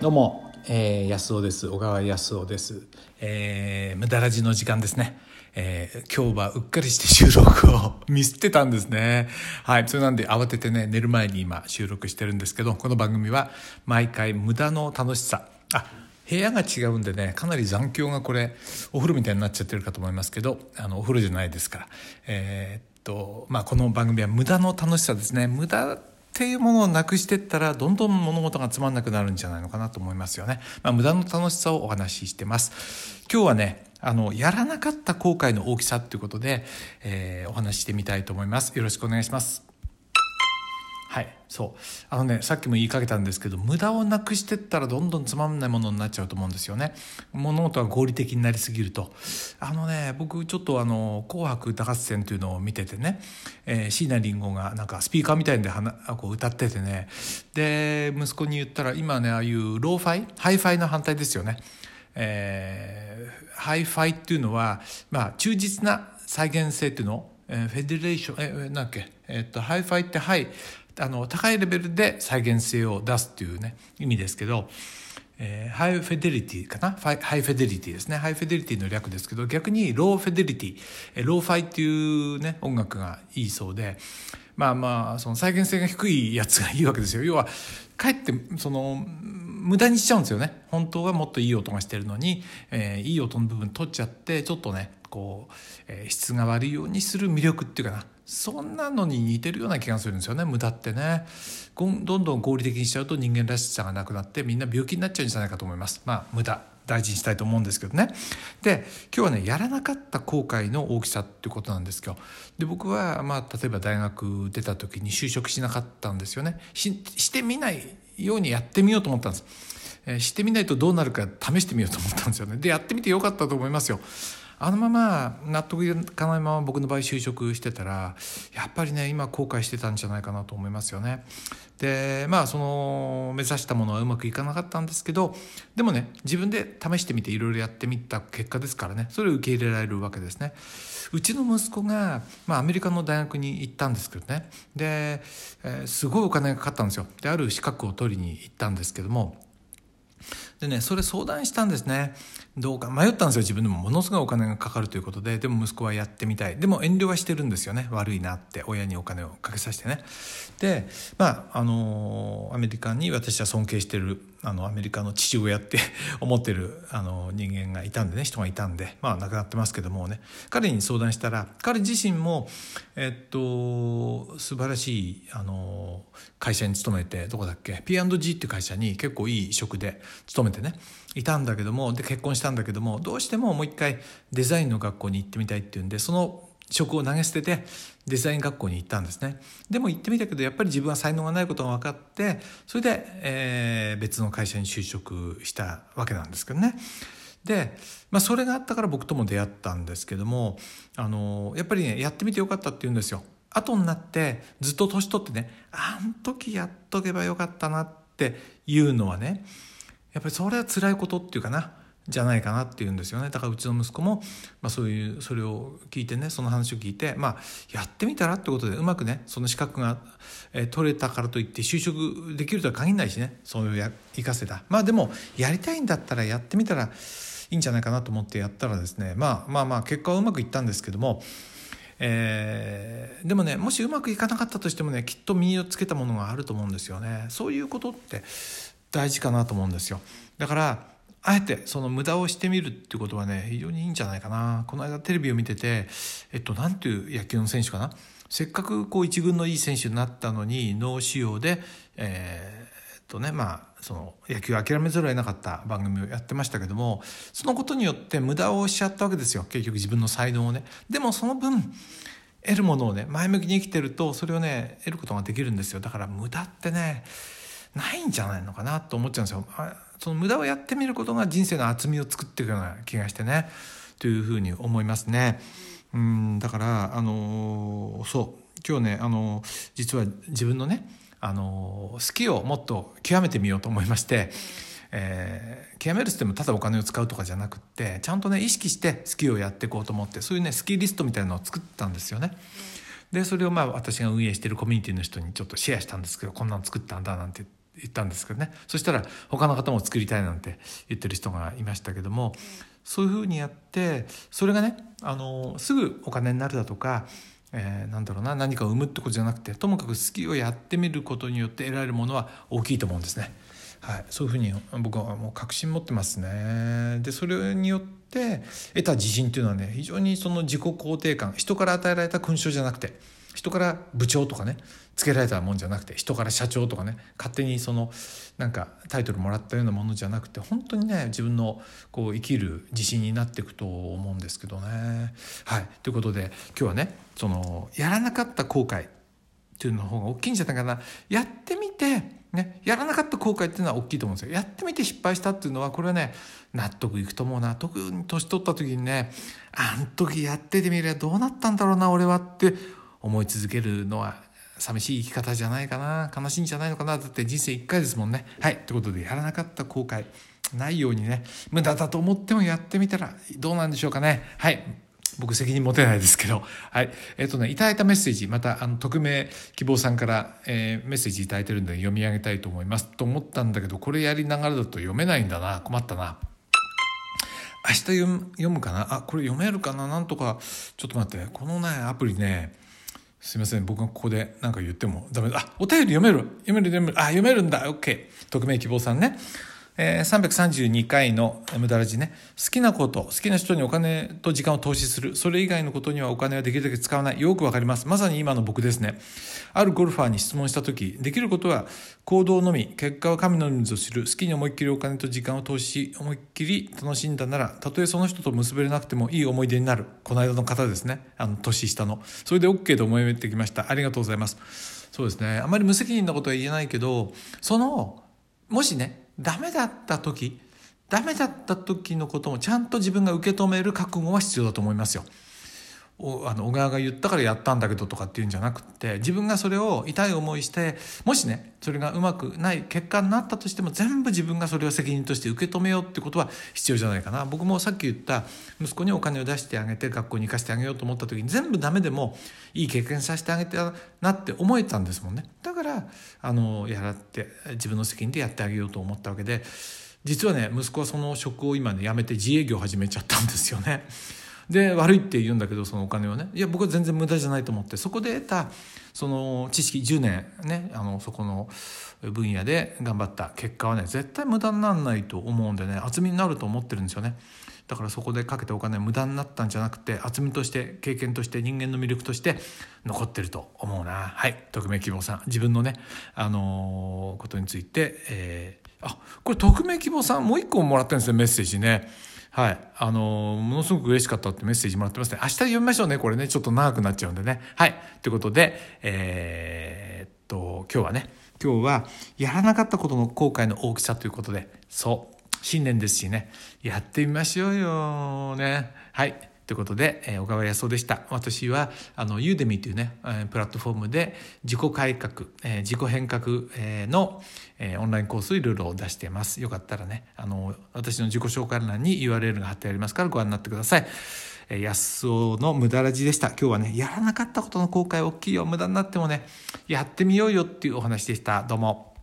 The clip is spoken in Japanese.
どうも、えー、安尾です。小川安尾です、えー、無駄ラジの時間ですね、えー、今日はうっかりして収録をミスってたんですね。はいそれなんで慌ててね寝る前に今収録してるんですけどこの番組は毎回無駄の楽しさ。あ部屋が違うんでねかなり残響がこれお風呂みたいになっちゃってるかと思いますけどあのお風呂じゃないですから。えーっとまあこの番組は無駄の楽しさですね。無駄っていうものをなくしてったらどんどん物事がつまんなくなるんじゃないのかなと思いますよね。まあ、無駄の楽しさをお話ししてます。今日はねあのやらなかった後悔の大きさということで、えー、お話ししてみたいと思います。よろしくお願いします。はいそう。あのねさっきも言いかけたんですけど無駄をなくしてったらどんどんつまんないものになっちゃうと思うんですよね。物事が合理的になりすぎると。あのね僕ちょっとあの「紅白歌合戦」というのを見ててね、えー、椎名林檎がなんかスピーカーみたいでこう歌っててね。で息子に言ったら今ねああいうローファイハイファイの反対ですよね。えー、ハイファイっていうのは、まあ、忠実な再現性っていうの？えー、 federation えー、なんだっけ、えー、っとハイファイってハイあの高いレベルで再現性を出すっていうね意味ですけど、えー、 high fidelity かな？ high fidelity ですね。 high fidelity の略ですけど逆に low fidelity、えー、ローファイっていうね音楽がいいそうでまあまあその再現性が低いやつがいいわけですよ。要はかえってその無駄にしちゃうんですよね。本当はもっといい音がしてるのに、えー、いい音の部分取っちゃってちょっとねこう、えー、質が悪いようにする魅力っていうかな。そんなのに似てるような気がするんですよね。無駄ってね。どんどん合理的にしちゃうと人間らしさがなくなってみんな病気になっちゃうんじゃないかと思います。まあ無駄。大事にしたいと思うんですけどね。で今日はねやらなかった後悔の大きさっていうことなんですけどで僕はまあ例えば大学出た時に就職しなかったんですよね。ししてみないようにやってみようと思ったんです、えー、してみないとどうなるか試してみようと思ったんですよね。でやってみてよかったと思いますよ。あのまま納得いかないまま僕の場合就職してたらやっぱりね今後悔してたんじゃないかなと思いますよね。でまあその目指したものはうまくいかなかったんですけどでもね自分で試してみていろいろやってみた結果ですからねそれを受け入れられるわけですね。うちの息子が、まあ、アメリカの大学に行ったんですけどねで、えー、すごいお金がかかったんですよ。である資格を取りに行ったんですけどもでねそれ相談したんですね。どうか迷ったんですよ。自分でもものすごいお金がかかるということで。でも息子はやってみたい。でも遠慮はしてるんですよね。悪いなって。親にお金をかけさせてね。でまああのアメリカに私は尊敬してるあのアメリカの父親って 思ってるあの人間がいたんでね。人がいたんで。まあ亡くなってますけどもね。彼に相談したら彼自身もえっと素晴らしいあの会社に勤めてどこだっけ？P&G って会社に結構いい職で勤めてね。いたんだけどもで結婚したんだけどもどうしてももう一回デザインの学校に行ってみたいっていうんでその職を投げ捨ててデザイン学校に行ったんですね。でも行ってみたけどやっぱり自分は才能がないことが分かってそれで、えー、別の会社に就職したわけなんですけどね。で、まあ、それがあったから僕とも出会ったんですけどもあのやっぱりねやってみてよかったって言うんですよ。後になってずっと年取ってねあん時やっとけばよかったなっていうのはねやっぱりそれは辛いことっていうかなじゃないかなっていうんですよね。だからうちの息子も、まあ、そういうそれを聞いてねその話を聞いて、まあ、やってみたらってことでうまくねその資格が、え、取れたからといって就職できるとは限らないしねそういうや生かせた。まあでもやりたいんだったらやってみたらいいんじゃないかなと思ってやったらですね、まあ、まあまあ結果はうまくいったんですけどもえー、でもねもしうまくいかなかったとしてもねきっと身をつけたものがあると思うんですよね。そういうことって大事かなと思うんですよ。だからあえてその無駄をしてみるっていうことはね非常にいいんじゃないかな。この間テレビを見ててえっと何ていう野球の選手かな。せっかくこう一軍のいい選手になったのに脳腫瘍でえー、とねまあその野球諦めざるを得なかった番組をやってましたけどもそのことによって無駄をしちゃったわけですよ。結局自分の才能をね。でもその分得るものをね前向きに生きてるとそれをね得ることができるんですよ。だから無駄ってねないんじゃないのかなと思っちゃうんですよ。その無駄をやってみることが人生の厚みを作っていくような気がしてね。というふうに思いますね。うんだからあのそう。今日ねあの実は自分のねあの好きをもっと極めてみようと思いまして。えー、極めるってもただお金を使うとかじゃなくってちゃんとね意識して好きをやっていこうと思ってそういうねスキーリストみたいなのを作ったんですよね。でそれをまあ私が運営しているコミュニティの人にちょっとシェアしたんですけどこんなの作ったんだなんて言ったんですけどねそしたら他の方も作りたいなんて言ってる人がいましたけどもそういうふうにやってそれがねあのすぐお金になるだとかえー、なんだろうな何かを生むってことじゃなくてともかく好きをやってみることによって得られるものは大きいと思うんですね。はい、そういうふうに僕はもう確信持ってますね。でそれによって得た自信っていうのはね非常にその自己肯定感人から与えられた勲章じゃなくて人から部長とかねつけられたもんじゃなくて人から社長とかね勝手にそのなんかタイトルもらったようなものじゃなくて本当にね自分のこう生きる自信になっていくと思うんですけどね。はい。ということで今日はねそのやらなかった後悔っていうの方が大きいんじゃないかな。やってみてね、やらなかった後悔っていうのは大きいと思うんですよ。やってみて失敗したっていうのはこれはね納得いくと思う。な特に年取った時にねあん時やっててみればどうなったんだろうな俺はって思い続けるのは寂しい生き方じゃないかな悲しいんじゃないのかなだって人生1回ですもんねはいということでやらなかった後悔ないようにね無駄だと思ってもやってみたらどうなんでしょうかねはい僕責任持てないですけど。はい。えっ、とね、いただいたメッセージ、また、あの、匿名希望さんから、えー、メッセージいただいてるんで読み上げたいと思います。と思ったんだけど、これやりながらだと読めないんだな。困ったな。明日読む読むかな？あ、これ読めるかな？なんとか、ちょっと待って。このね、アプリね、すいません。僕がここで何か言ってもダメだ。あ、お便り読める読める読める。あ、読めるんだ。OK。匿名希望さんね。え、332回の無駄ラジね、好きなこと、好きな人にお金と時間を投資する、それ以外のことにはお金はできるだけ使わない。よくわかります。まさに今の僕ですね。あるゴルファーに質問した時、できることは行動のみ、結果は神の人数を知る、好きに思いっきりお金と時間を投資し、思いっきり楽しんだなら、たとえその人と結べれなくてもいい思い出になる。この間の方ですね。あの、年下の。それで OK と思えてきました。ありがとうございます。そうですね。あまり無責任なことは言えないけど、その、もしね、ダメだった時、ダメだった時のこともちゃんと自分が受け止める覚悟は必要だと思いますよ。あの小川が言ったからやったんだけどとかっていうんじゃなくて自分がそれを痛い思いしてもしねそれがうまくない結果になったとしても全部自分がそれを責任として受け止めようってことは必要じゃないかな僕もさっき言った息子にお金を出してあげて学校に行かせてあげようと思った時に全部ダメでもいい経験させてあげてなって思えたんですもんねだからあのやらって自分の責任でやってあげようと思ったわけで実はね息子はその職を今ね辞めて自営業始めちゃったんですよね。で悪いって言うんだけどそのお金をね。いや僕は全然無駄じゃないと思って。そこで得たその知識10年ねあのそこの分野で頑張った。結果はね絶対無駄にならないと思うんでね厚みになると思ってるんですよね。だからそこでかけたお金は無駄になったんじゃなくて厚みとして経験として人間の魅力として残ってると思うな。はい。匿名希望さん。自分のねあのー、ことについて、えー、あこれ匿名希望さんもう一個もらってるんですよメッセージね。はい。あのー、ものすごく嬉しかったってメッセージもらってますね。明日読みましょうね。これね、ちょっと長くなっちゃうんでね。はい。ということで、えー、っと、今日はね、今日はやらなかったことの後悔の大きさということで、そう、新年ですしね、やってみましょうよね。はい。ということで、えー、小川康夫でした。私は、あの、ユーデミーというね、えー、プラットフォームで自己改革、えー、自己変革、えー、の、えー、オンラインコースをいろいろ出しています。よかったらね、あの、私の自己紹介欄に URL が貼ってありますからご覧になってください。えー、安尾の無駄ラジでした。今日はね、やらなかったことの後悔大きいよ。無駄になってもね、やってみようよっていうお話でした。どうも。